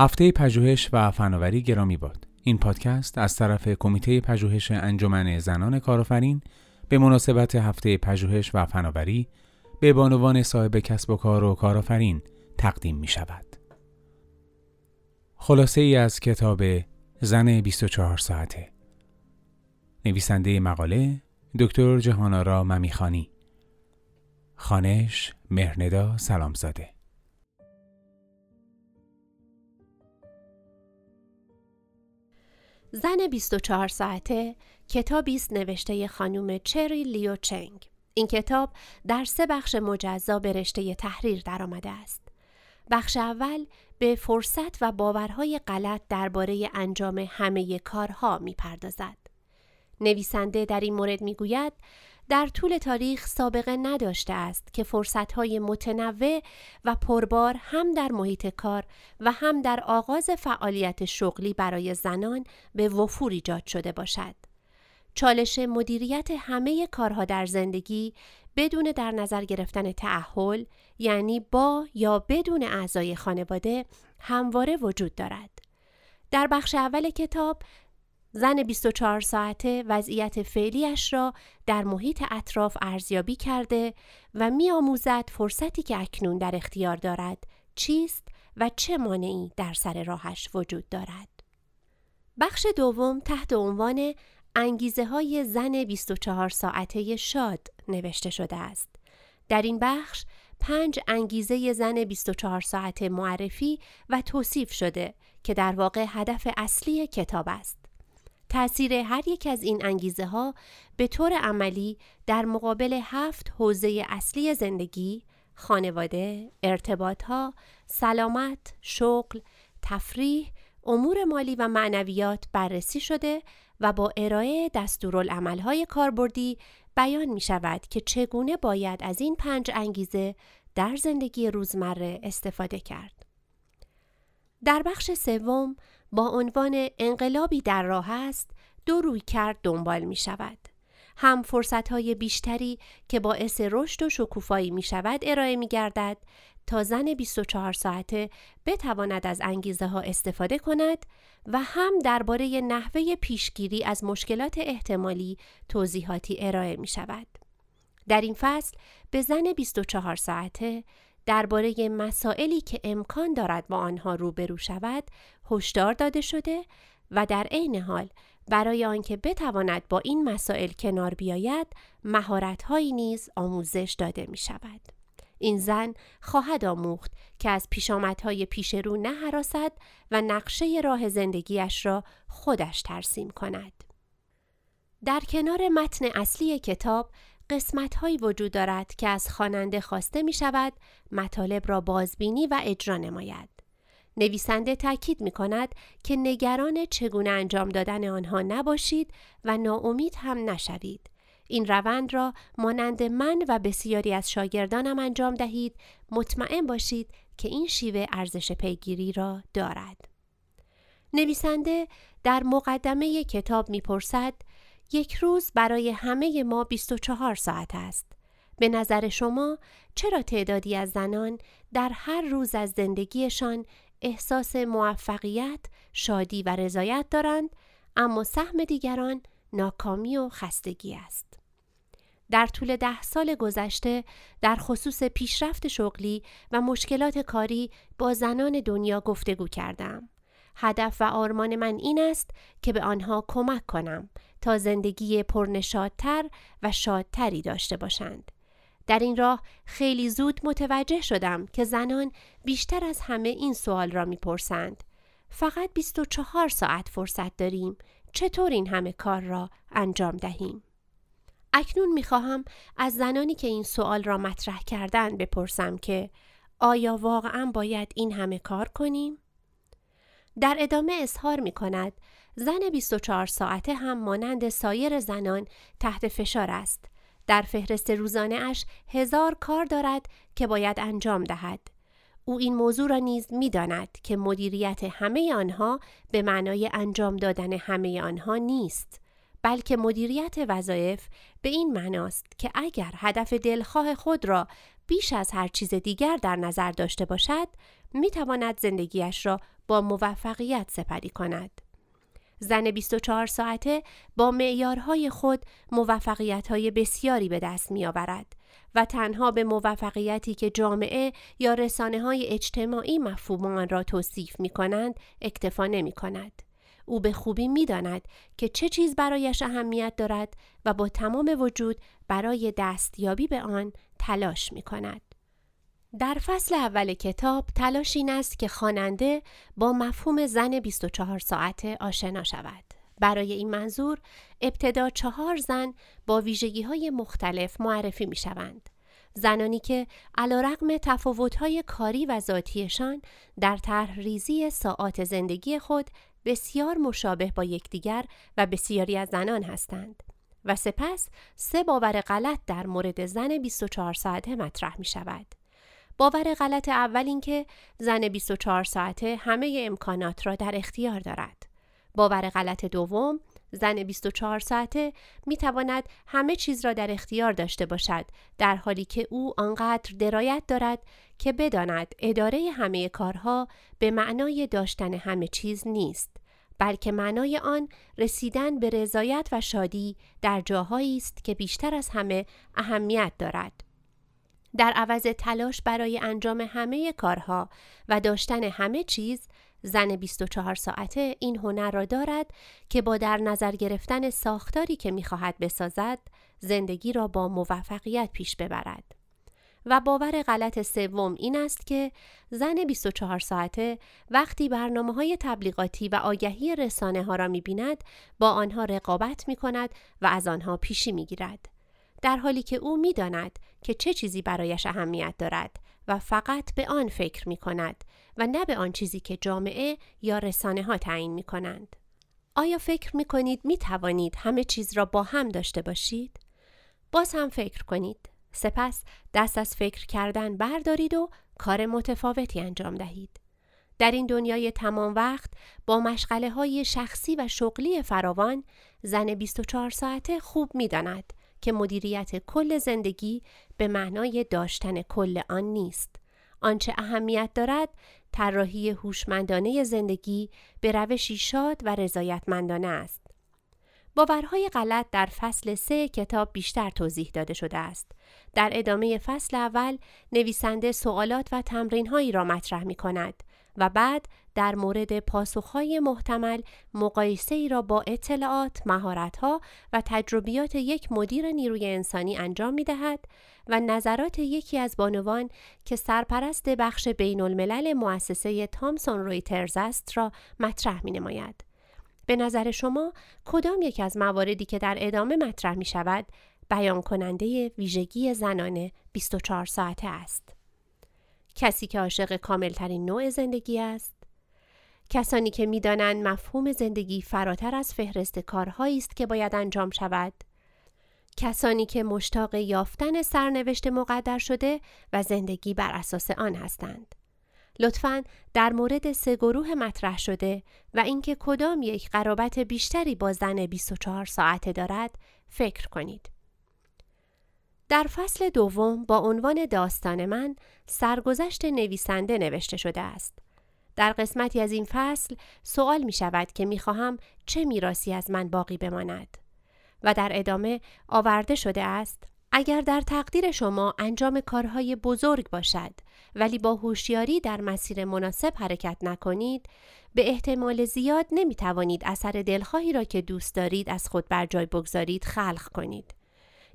هفته پژوهش و فناوری گرامی باد. این پادکست از طرف کمیته پژوهش انجمن زنان کارآفرین به مناسبت هفته پژوهش و فناوری به بانوان صاحب کسب و کار و کارآفرین تقدیم می شود. خلاصه ای از کتاب زن 24 ساعته نویسنده مقاله دکتر جهانارا ممیخانی خانش مهرندا سلامزاده زن 24 ساعته کتابی است نوشته خانم چری لیو چنگ. این کتاب در سه بخش مجزا به رشته تحریر درآمده است. بخش اول به فرصت و باورهای غلط درباره انجام همه کارها می‌پردازد. نویسنده در این مورد می‌گوید در طول تاریخ سابقه نداشته است که فرصتهای متنوع و پربار هم در محیط کار و هم در آغاز فعالیت شغلی برای زنان به وفور ایجاد شده باشد. چالش مدیریت همه کارها در زندگی بدون در نظر گرفتن تعهل یعنی با یا بدون اعضای خانواده همواره وجود دارد. در بخش اول کتاب زن 24 ساعته وضعیت فعلیش را در محیط اطراف ارزیابی کرده و می آموزد فرصتی که اکنون در اختیار دارد چیست و چه مانعی در سر راهش وجود دارد. بخش دوم تحت عنوان انگیزه های زن 24 ساعته شاد نوشته شده است. در این بخش پنج انگیزه زن 24 ساعته معرفی و توصیف شده که در واقع هدف اصلی کتاب است. تأثیر هر یک از این انگیزه ها به طور عملی در مقابل هفت حوزه اصلی زندگی، خانواده، ارتباط ها، سلامت، شغل، تفریح، امور مالی و معنویات بررسی شده و با ارائه دستورالعملهای کاربردی بیان می شود که چگونه باید از این پنج انگیزه در زندگی روزمره استفاده کرد. در بخش سوم با عنوان انقلابی در راه است دو روی کرد دنبال می شود. هم فرصت های بیشتری که باعث رشد و شکوفایی می شود ارائه می گردد تا زن 24 ساعته بتواند از انگیزه ها استفاده کند و هم درباره نحوه پیشگیری از مشکلات احتمالی توضیحاتی ارائه می شود. در این فصل به زن 24 ساعته درباره مسائلی که امکان دارد با آنها روبرو شود هشدار داده شده و در عین حال برای آنکه بتواند با این مسائل کنار بیاید مهارت‌هایی نیز آموزش داده می شود. این زن خواهد آموخت که از پیشامدهای پیش رو نهراسد و نقشه راه زندگیش را خودش ترسیم کند. در کنار متن اصلی کتاب قسمت هایی وجود دارد که از خواننده خواسته می شود مطالب را بازبینی و اجرا نماید. نویسنده تاکید می کند که نگران چگونه انجام دادن آنها نباشید و ناامید هم نشوید. این روند را مانند من و بسیاری از شاگردانم انجام دهید مطمئن باشید که این شیوه ارزش پیگیری را دارد. نویسنده در مقدمه کتاب می‌پرسد یک روز برای همه ما 24 ساعت است. به نظر شما چرا تعدادی از زنان در هر روز از زندگیشان احساس موفقیت، شادی و رضایت دارند اما سهم دیگران ناکامی و خستگی است. در طول ده سال گذشته در خصوص پیشرفت شغلی و مشکلات کاری با زنان دنیا گفتگو کردم. هدف و آرمان من این است که به آنها کمک کنم تا زندگی پرنشادتر و شادتری داشته باشند. در این راه خیلی زود متوجه شدم که زنان بیشتر از همه این سوال را می‌پرسند. فقط 24 ساعت فرصت داریم. چطور این همه کار را انجام دهیم؟ اکنون می‌خواهم از زنانی که این سوال را مطرح کردن بپرسم که آیا واقعا باید این همه کار کنیم؟ در ادامه اظهار می کند زن 24 ساعته هم مانند سایر زنان تحت فشار است. در فهرست روزانه اش هزار کار دارد که باید انجام دهد. او این موضوع را نیز می داند که مدیریت همه آنها به معنای انجام دادن همه آنها نیست. بلکه مدیریت وظایف به این معناست که اگر هدف دلخواه خود را بیش از هر چیز دیگر در نظر داشته باشد می تواند زندگیش را با موفقیت سپری کند. زن 24 ساعته با معیارهای خود موفقیت‌های بسیاری به دست می آورد و تنها به موفقیتی که جامعه یا رسانه های اجتماعی مفهوم آن را توصیف می کنند اکتفا نمی کند. او به خوبی می داند که چه چیز برایش اهمیت دارد و با تمام وجود برای دستیابی به آن تلاش می کند. در فصل اول کتاب تلاش این است که خواننده با مفهوم زن 24 ساعته آشنا شود. برای این منظور ابتدا چهار زن با ویژگی های مختلف معرفی می شوند. زنانی که علا رقم تفاوت کاری و ذاتیشان در طرح ریزی ساعات زندگی خود بسیار مشابه با یکدیگر و بسیاری از زنان هستند. و سپس سه باور غلط در مورد زن 24 ساعته مطرح می شود. باور غلط اول اینکه زن 24 ساعته همه امکانات را در اختیار دارد. باور غلط دوم زن 24 ساعته می تواند همه چیز را در اختیار داشته باشد در حالی که او آنقدر درایت دارد که بداند اداره همه کارها به معنای داشتن همه چیز نیست بلکه معنای آن رسیدن به رضایت و شادی در جاهایی است که بیشتر از همه اهمیت دارد. در عوض تلاش برای انجام همه کارها و داشتن همه چیز زن 24 ساعته این هنر را دارد که با در نظر گرفتن ساختاری که می‌خواهد بسازد زندگی را با موفقیت پیش ببرد. و باور غلط سوم این است که زن 24 ساعته وقتی برنامه های تبلیغاتی و آگهی رسانه ها را می بیند با آنها رقابت می کند و از آنها پیشی می گیرد. در حالی که او می داند که چه چیزی برایش اهمیت دارد و فقط به آن فکر می کند و نه به آن چیزی که جامعه یا رسانه ها تعیین می کنند. آیا فکر می کنید می توانید همه چیز را با هم داشته باشید؟ باز هم فکر کنید. سپس دست از فکر کردن بردارید و کار متفاوتی انجام دهید. در این دنیای تمام وقت با مشغله های شخصی و شغلی فراوان زن 24 ساعته خوب می داند که مدیریت کل زندگی به معنای داشتن کل آن نیست. آنچه اهمیت دارد طراحی هوشمندانه زندگی به روشی شاد و رضایتمندانه است. باورهای غلط در فصل سه کتاب بیشتر توضیح داده شده است. در ادامه فصل اول نویسنده سوالات و تمرینهایی را مطرح می کند و بعد در مورد پاسخهای محتمل مقایسه ای را با اطلاعات، مهارتها و تجربیات یک مدیر نیروی انسانی انجام می دهد و نظرات یکی از بانوان که سرپرست بخش بین الملل مؤسسه تامسون رویترز است را مطرح می نماید. به نظر شما کدام یک از مواردی که در ادامه مطرح می شود بیان کننده ویژگی زنانه 24 ساعته است؟ کسی که عاشق کاملترین نوع زندگی است؟ کسانی که می‌دانند مفهوم زندگی فراتر از فهرست کارهایی است که باید انجام شود؟ کسانی که مشتاق یافتن سرنوشت مقدر شده و زندگی بر اساس آن هستند. لطفا در مورد سه گروه مطرح شده و اینکه کدام یک قرابت بیشتری با زن 24 ساعته دارد فکر کنید. در فصل دوم با عنوان داستان من سرگذشت نویسنده نوشته شده است. در قسمتی از این فصل سوال می شود که می خواهم چه میراسی از من باقی بماند و در ادامه آورده شده است اگر در تقدیر شما انجام کارهای بزرگ باشد ولی با هوشیاری در مسیر مناسب حرکت نکنید به احتمال زیاد نمی توانید اثر دلخواهی را که دوست دارید از خود بر جای بگذارید خلق کنید.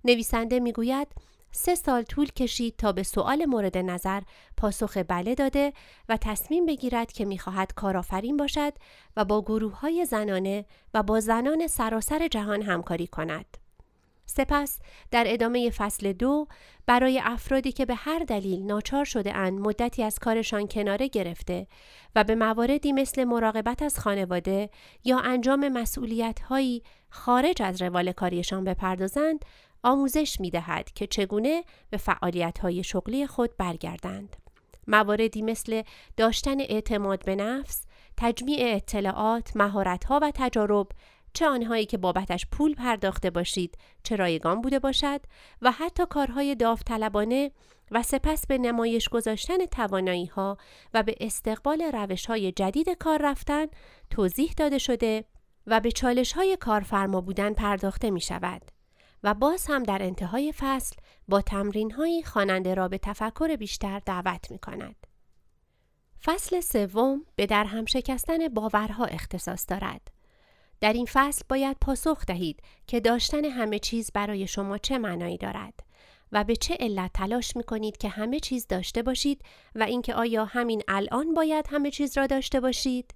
نویسنده می‌گوید سه سال طول کشید تا به سوال مورد نظر پاسخ بله داده و تصمیم بگیرد که می‌خواهد کارآفرین باشد و با گروه های زنانه و با زنان سراسر جهان همکاری کند. سپس در ادامه فصل دو برای افرادی که به هر دلیل ناچار شده اند مدتی از کارشان کناره گرفته و به مواردی مثل مراقبت از خانواده یا انجام مسئولیت خارج از روال کاریشان بپردازند آموزش می دهد که چگونه به فعالیت های شغلی خود برگردند. مواردی مثل داشتن اعتماد به نفس، تجمیع اطلاعات، مهارت‌ها و تجارب چه آنهایی که بابتش پول پرداخته باشید چه رایگان بوده باشد و حتی کارهای داوطلبانه و سپس به نمایش گذاشتن توانایی ها و به استقبال روش های جدید کار رفتن توضیح داده شده و به چالش های کارفرما بودن پرداخته می شود. و باز هم در انتهای فصل با تمرین های خواننده را به تفکر بیشتر دعوت می کند. فصل سوم به در هم شکستن باورها اختصاص دارد. در این فصل باید پاسخ دهید که داشتن همه چیز برای شما چه معنایی دارد و به چه علت تلاش می کنید که همه چیز داشته باشید و اینکه آیا همین الان باید همه چیز را داشته باشید؟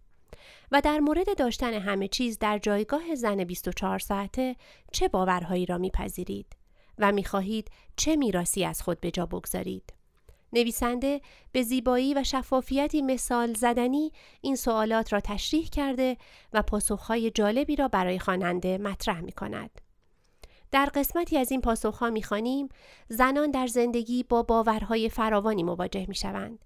و در مورد داشتن همه چیز در جایگاه زن 24 ساعته چه باورهایی را میپذیرید و می‌خواهید چه میراسی از خود به جا بگذارید؟ نویسنده به زیبایی و شفافیتی مثال زدنی این سوالات را تشریح کرده و پاسخهای جالبی را برای خواننده مطرح می کند. در قسمتی از این پاسخها می‌خوانیم زنان در زندگی با باورهای فراوانی مواجه می شوند.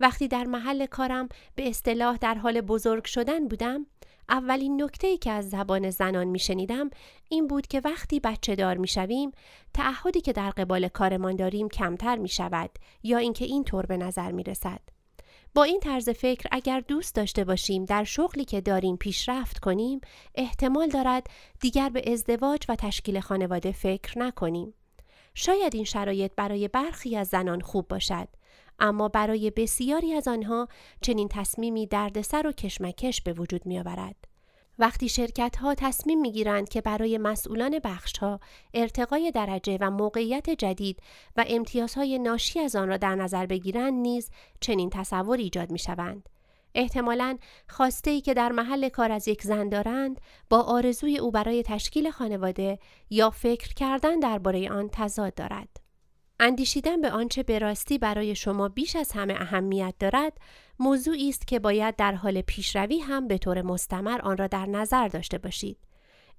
وقتی در محل کارم به اصطلاح در حال بزرگ شدن بودم اولین نکته ای که از زبان زنان می شنیدم این بود که وقتی بچه دار می شویم تعهدی که در قبال کارمان داریم کمتر می شود یا اینکه این طور به نظر می رسد. با این طرز فکر اگر دوست داشته باشیم در شغلی که داریم پیشرفت کنیم احتمال دارد دیگر به ازدواج و تشکیل خانواده فکر نکنیم. شاید این شرایط برای برخی از زنان خوب باشد اما برای بسیاری از آنها چنین تصمیمی دردسر و کشمکش به وجود می آورد. وقتی شرکت ها تصمیم می گیرند که برای مسئولان بخش ها ارتقای درجه و موقعیت جدید و امتیازهای ناشی از آن را در نظر بگیرند نیز چنین تصور ایجاد می شوند. احتمالاً خواسته ای که در محل کار از یک زن دارند با آرزوی او برای تشکیل خانواده یا فکر کردن درباره آن تضاد دارد. اندیشیدن به آنچه به راستی برای شما بیش از همه اهمیت دارد موضوعی است که باید در حال پیشروی هم به طور مستمر آن را در نظر داشته باشید.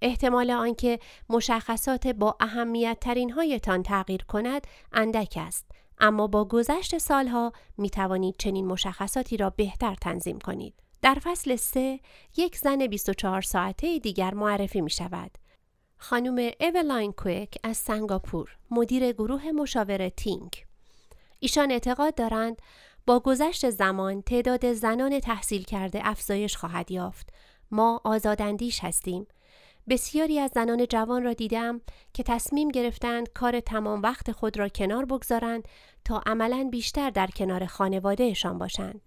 احتمال آنکه مشخصات با اهمیت ترین هایتان تغییر کند اندک است اما با گذشت سالها می توانید چنین مشخصاتی را بهتر تنظیم کنید. در فصل 3 یک زن 24 ساعته دیگر معرفی می شود. خانم اولاین کویک از سنگاپور مدیر گروه مشاور تینک ایشان اعتقاد دارند با گذشت زمان تعداد زنان تحصیل کرده افزایش خواهد یافت. ما آزاداندیش هستیم. بسیاری از زنان جوان را دیدم که تصمیم گرفتند کار تمام وقت خود را کنار بگذارند تا عملا بیشتر در کنار خانوادهشان باشند.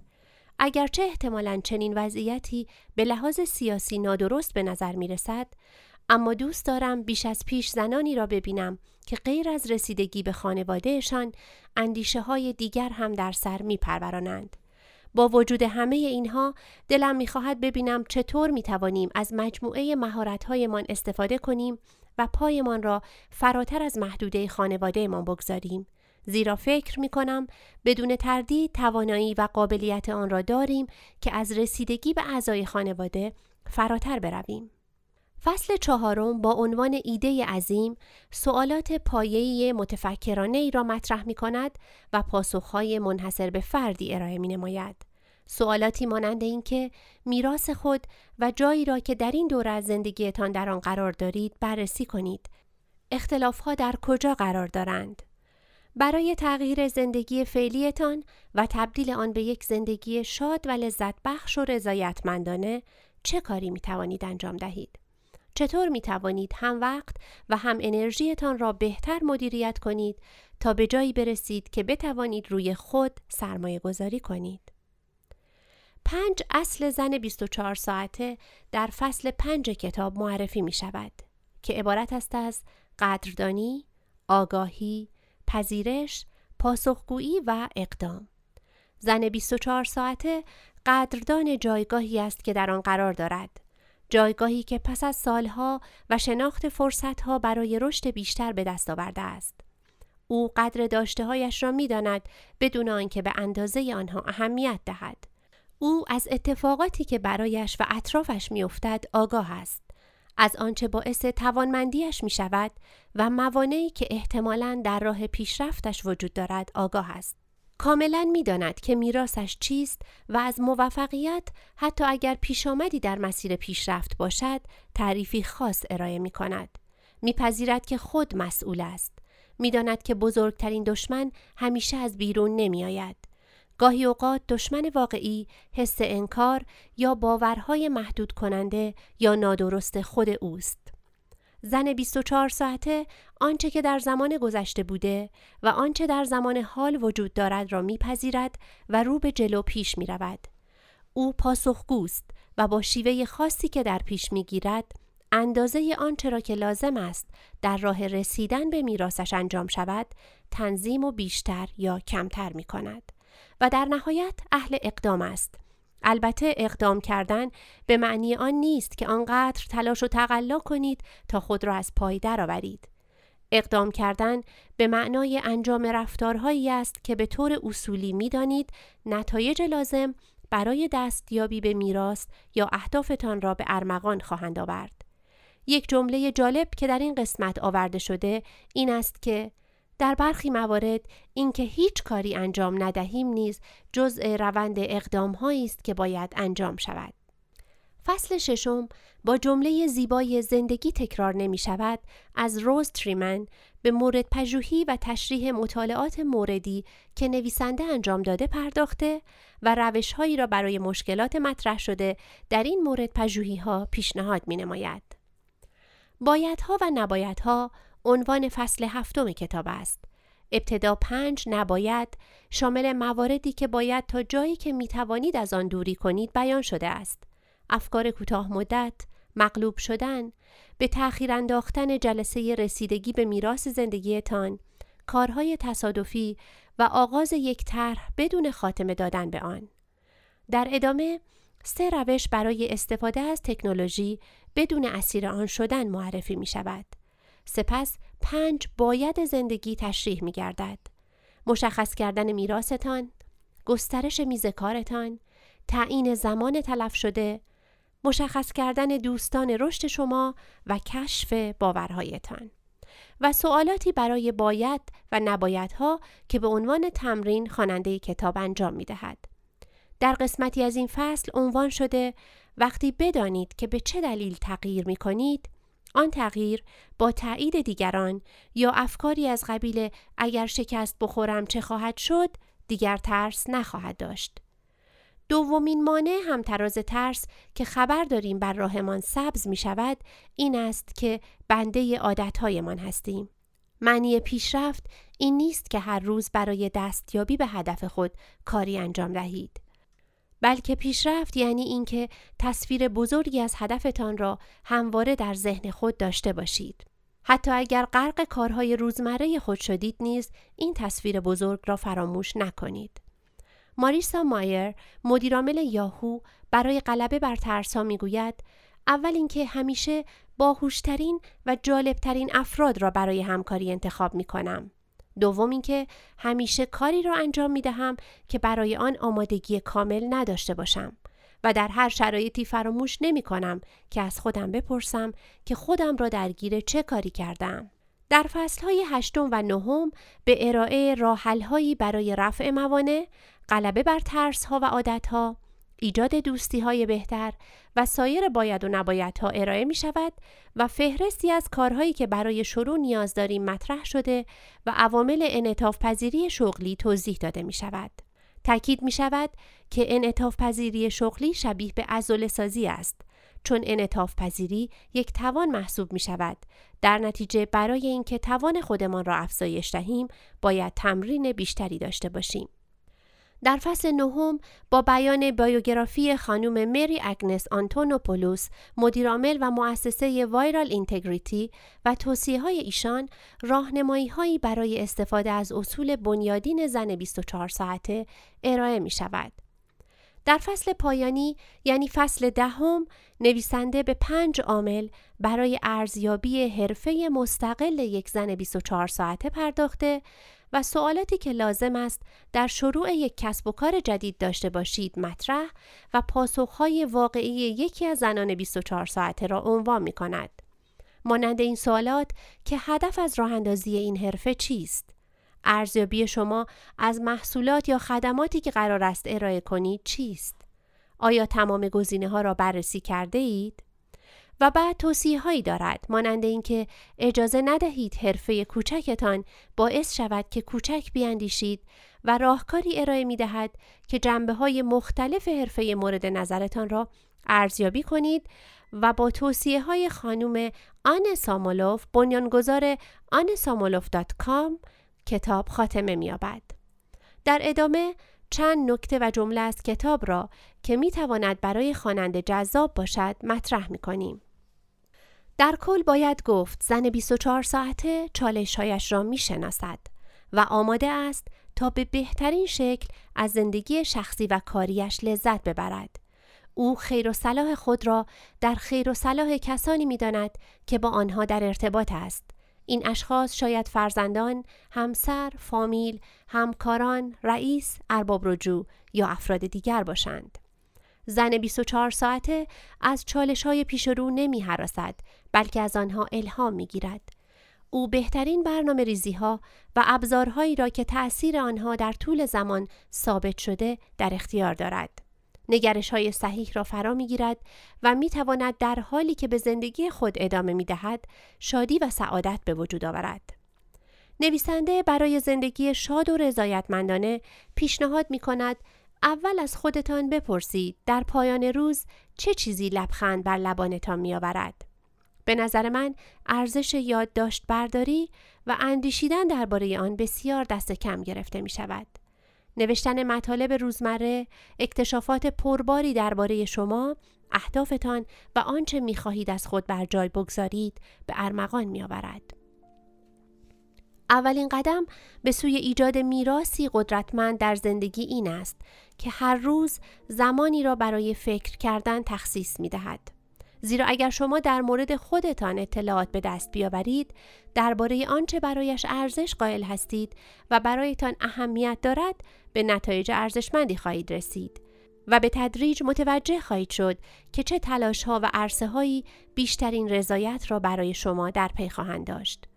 اگرچه احتمالا چنین وضعیتی به لحاظ سیاسی نادرست به نظر می رسد اما دوست دارم بیش از پیش زنانی را ببینم که غیر از رسیدگی به خانوادهشان اندیشه های دیگر هم در سر می پرورانند. با وجود همه اینها دلم می‌خواهد ببینم چطور می توانیم از مجموعه مهارت‌هایمان استفاده کنیم و پایمان را فراتر از محدوده خانوادهمان بگذاریم. زیرا فکر می کنم بدون تردید توانایی و قابلیت آن را داریم که از رسیدگی به اعضای خانواده فراتر برویم. فصل چهارم با عنوان ایده عظیم سوالات پایه‌ای متفکرانه ای را مطرح می کند و پاسخهای منحصر به فردی ارائه می نماید. سوالاتی مانند اینکه میراث خود و جایی را که در این دوره از زندگیتان در آن قرار دارید بررسی کنید. اختلافها در کجا قرار دارند؟ برای تغییر زندگی فعلیتان و تبدیل آن به یک زندگی شاد و لذت بخش و رضایتمندانه چه کاری می توانید انجام دهید؟ چطور می توانید هم وقت و هم انرژیتان را بهتر مدیریت کنید تا به جایی برسید که بتوانید روی خود سرمایه گذاری کنید. پنج اصل زن 24 ساعته در فصل پنج کتاب معرفی می شود که عبارت است از قدردانی، آگاهی، پذیرش، پاسخگویی و اقدام. زن 24 ساعته قدردان جایگاهی است که در آن قرار دارد جایگاهی که پس از سالها و شناخت فرصتها برای رشد بیشتر به دست آورده است. او قدر داشته هایش را می داند بدون آنکه به اندازه آنها اهمیت دهد. او از اتفاقاتی که برایش و اطرافش می افتد آگاه است. از آنچه باعث توانمندیش می شود و موانعی که احتمالاً در راه پیشرفتش وجود دارد آگاه است. کاملا می‌داند که میراثش چیست و از موفقیت حتی اگر پیش آمدی در مسیر پیشرفت باشد تعریفی خاص ارائه می کند. میپذیرد که خود مسئول است. می‌داند که بزرگترین دشمن همیشه از بیرون نمی آید. گاهی اوقات دشمن واقعی حس انکار یا باورهای محدود کننده یا نادرست خود اوست. زن 24 ساعته آنچه که در زمان گذشته بوده و آنچه در زمان حال وجود دارد را میپذیرد و رو به جلو پیش می رود. او پاسخگوست و با شیوه خاصی که در پیش می‌گیرد اندازه آنچه را که لازم است در راه رسیدن به میراثش انجام شود تنظیم و بیشتر یا کمتر می کند و در نهایت اهل اقدام است البته اقدام کردن به معنی آن نیست که آنقدر تلاش و تقلا کنید تا خود را از پای درآورید. اقدام کردن به معنای انجام رفتارهایی است که به طور اصولی می‌دانید نتایج لازم برای دستیابی به میراث یا اهدافتان را به ارمغان خواهند آورد. یک جمله جالب که در این قسمت آورده شده این است که در برخی موارد اینکه هیچ کاری انجام ندهیم نیز جزء روند اقدام است که باید انجام شود. فصل ششم با جمله زیبای زندگی تکرار نمی شود از روز تریمن به مورد پژوهی و تشریح مطالعات موردی که نویسنده انجام داده پرداخته و روشهایی را برای مشکلات مطرح شده در این مورد پژوهی ها پیشنهاد می نماید. بایدها و نبایدها عنوان فصل هفتم کتاب است. ابتدا پنج نباید شامل مواردی که باید تا جایی که می توانید از آن دوری کنید بیان شده است. افکار کوتاه مدت، مغلوب شدن، به تأخیر انداختن جلسه رسیدگی به میراث زندگیتان، کارهای تصادفی و آغاز یک طرح بدون خاتمه دادن به آن. در ادامه سه روش برای استفاده از تکنولوژی بدون اسیر آن شدن معرفی می شود. سپس پنج باید زندگی تشریح می گردد. مشخص کردن میراستان، گسترش میز کارتان، تعیین زمان تلف شده، مشخص کردن دوستان رشد شما و کشف باورهایتان. و سوالاتی برای باید و نبایدها که به عنوان تمرین خواننده کتاب انجام می دهد. در قسمتی از این فصل عنوان شده وقتی بدانید که به چه دلیل تغییر می کنید آن تغییر با تایید دیگران یا افکاری از قبیل اگر شکست بخورم چه خواهد شد دیگر ترس نخواهد داشت. دومین مانع همتراز ترس که خبر داریم بر راهمان سبز می شود این است که بنده عادتهایمان هستیم. معنی پیشرفت این نیست که هر روز برای دستیابی به هدف خود کاری انجام دهید. بلکه پیشرفت یعنی اینکه تصویر بزرگی از هدفتان را همواره در ذهن خود داشته باشید. حتی اگر غرق کارهای روزمره خود شدید نیز این تصویر بزرگ را فراموش نکنید. ماریسا مایر مدیرعامل یاهو برای غلبه بر ترسا می‌گوید اول اینکه همیشه باهوشترین و جالبترین افراد را برای همکاری انتخاب می کنم. دوم اینکه همیشه کاری را انجام می دهم که برای آن آمادگی کامل نداشته باشم و در هر شرایطی فراموش نمی کنم که از خودم بپرسم که خودم را درگیر چه کاری کردم. در فصلهای هشتم و نهم به ارائه راحلهایی برای رفع موانع، غلبه بر ترسها و عادتها، ایجاد دوستی های بهتر و سایر باید و نبایدها ارائه می شود و فهرستی از کارهایی که برای شروع نیاز داریم مطرح شده و عوامل انعطاف پذیری شغلی توضیح داده می شود. تاکید می شود که انعطاف پذیری شغلی شبیه به ازول سازی است چون انعطاف پذیری یک توان محسوب می شود. در نتیجه برای اینکه توان خودمان را افزایش دهیم باید تمرین بیشتری داشته باشیم. در فصل نهم با بیان بایوگرافی خانم مری اگنس آنتونوپولوس مدیرعامل و مؤسسه وایرال اینتگریتی و توصیه های ایشان راهنمایی هایی برای استفاده از اصول بنیادین زن 24 ساعته ارائه می شود. در فصل پایانی یعنی فصل دهم نویسنده به پنج عامل برای ارزیابی حرفه مستقل یک زن 24 ساعته پرداخته و سوالاتی که لازم است در شروع یک کسب و کار جدید داشته باشید مطرح و پاسخهای واقعی یکی از زنان 24 ساعته را عنوان می کند. مانند این سوالات که هدف از راه اندازی این حرفه چیست؟ ارزیابی شما از محصولات یا خدماتی که قرار است ارائه کنید چیست؟ آیا تمام گزینه ها را بررسی کرده اید؟ و بعد توصیه هایی دارد مانند اینکه اجازه ندهید حرفه کوچکتان باعث شود که کوچک بیاندیشید و راهکاری ارائه می دهد که جنبه های مختلف حرفه مورد نظرتان را ارزیابی کنید و با توصیه های خانم آن سامولوف بنیانگذار آنسامولوف.com کتاب خاتمه می‌یابد. در ادامه چند نکته و جمله از کتاب را که می تواند برای خواننده جذاب باشد مطرح می کنیم. در کل باید گفت زن 24 ساعته چالشهایش را می شناسد و آماده است تا به بهترین شکل از زندگی شخصی و کاریش لذت ببرد. او خیر و صلاح خود را در خیر و صلاح کسانی می داند که با آنها در ارتباط است. این اشخاص شاید فرزندان، همسر، فامیل، همکاران، رئیس، ارباب رجوع یا افراد دیگر باشند. زن 24 ساعته از چالش های پیش رو نمی حراسد بلکه از آنها الهام می گیرد. او بهترین برنامه ریزی ها و ابزارهایی را که تأثیر آنها در طول زمان ثابت شده در اختیار دارد. نگرش های صحیح را فرا می گیرد و می تواند در حالی که به زندگی خود ادامه می دهد شادی و سعادت به وجود آورد. نویسنده برای زندگی شاد و رضایتمندانه پیشنهاد می کند اول از خودتان بپرسید در پایان روز چه چیزی لبخند بر لبانتان می آورد. به نظر من ارزش یادداشت برداری و اندیشیدن درباره آن بسیار دست کم گرفته می شود. نوشتن مطالب روزمره، اکتشافات پرباری درباره شما، اهدافتان و آنچه می خواهید از خود بر جای بگذارید به ارمغان می آورد. اولین قدم به سوی ایجاد میراسی قدرتمند در زندگی این است که هر روز زمانی را برای فکر کردن تخصیص می دهد. زیرا اگر شما در مورد خودتان اطلاعات به دست بیاورید درباره آنچه برایش ارزش قائل هستید و برایتان اهمیت دارد به نتایج ارزشمندی خواهید رسید و به تدریج متوجه خواهید شد که چه تلاش ها و عرصه هایی بیشترین رضایت را برای شما در پی خواهند داشت.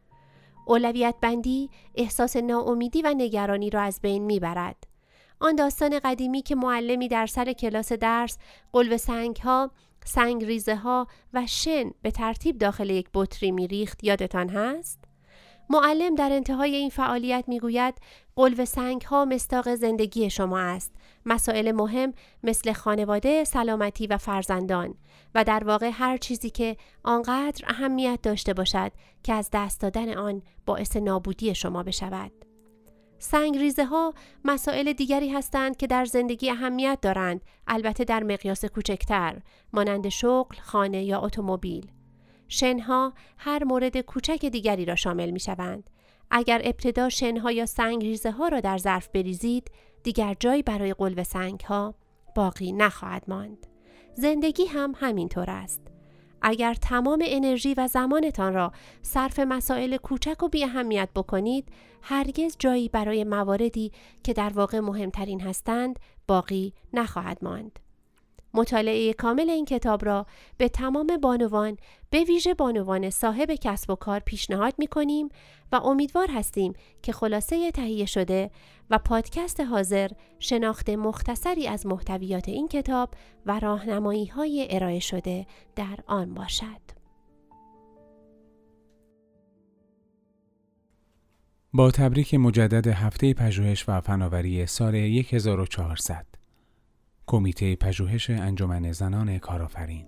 اولویت بندی احساس ناامیدی و نگرانی را از بین می‌برد. آن داستان قدیمی که معلمی در سر کلاس درس قلب سنگ ها سنگ ریزه ها و شن به ترتیب داخل یک بطری میریخت یادتان هست؟ معلم در انتهای این فعالیت می‌گوید قلب سنگ ها مستاق زندگی شما است مسائل مهم مثل خانواده، سلامتی و فرزندان و در واقع هر چیزی که آنقدر اهمیت داشته باشد که از دست دادن آن باعث نابودی شما بشود. سنگریزه ها مسائل دیگری هستند که در زندگی اهمیت دارند البته در مقیاس کوچکتر مانند شغل، خانه یا اتومبیل. شنها هر مورد کوچک دیگری را شامل می شوند. اگر ابتدا شنها یا سنگریزه ها را در ظرف بریزید دیگر جایی برای قلب سنگ ها باقی نخواهد ماند. زندگی هم همینطور است. اگر تمام انرژی و زمانتان را صرف مسائل کوچک و بی اهمیت بکنید هرگز جایی برای مواردی که در واقع مهمترین هستند باقی نخواهد ماند. مطالعه کامل این کتاب را به تمام بانوان به ویژه بانوان صاحب کسب و کار پیشنهاد می کنیم و امیدوار هستیم که خلاصه تهیه شده و پادکست حاضر شناخت مختصری از محتویات این کتاب و راهنمایی های ارائه شده در آن باشد. با تبریک مجدد هفته پژوهش و فناوری سال 1400 کمیته پژوهش انجمن زنان کارآفرین.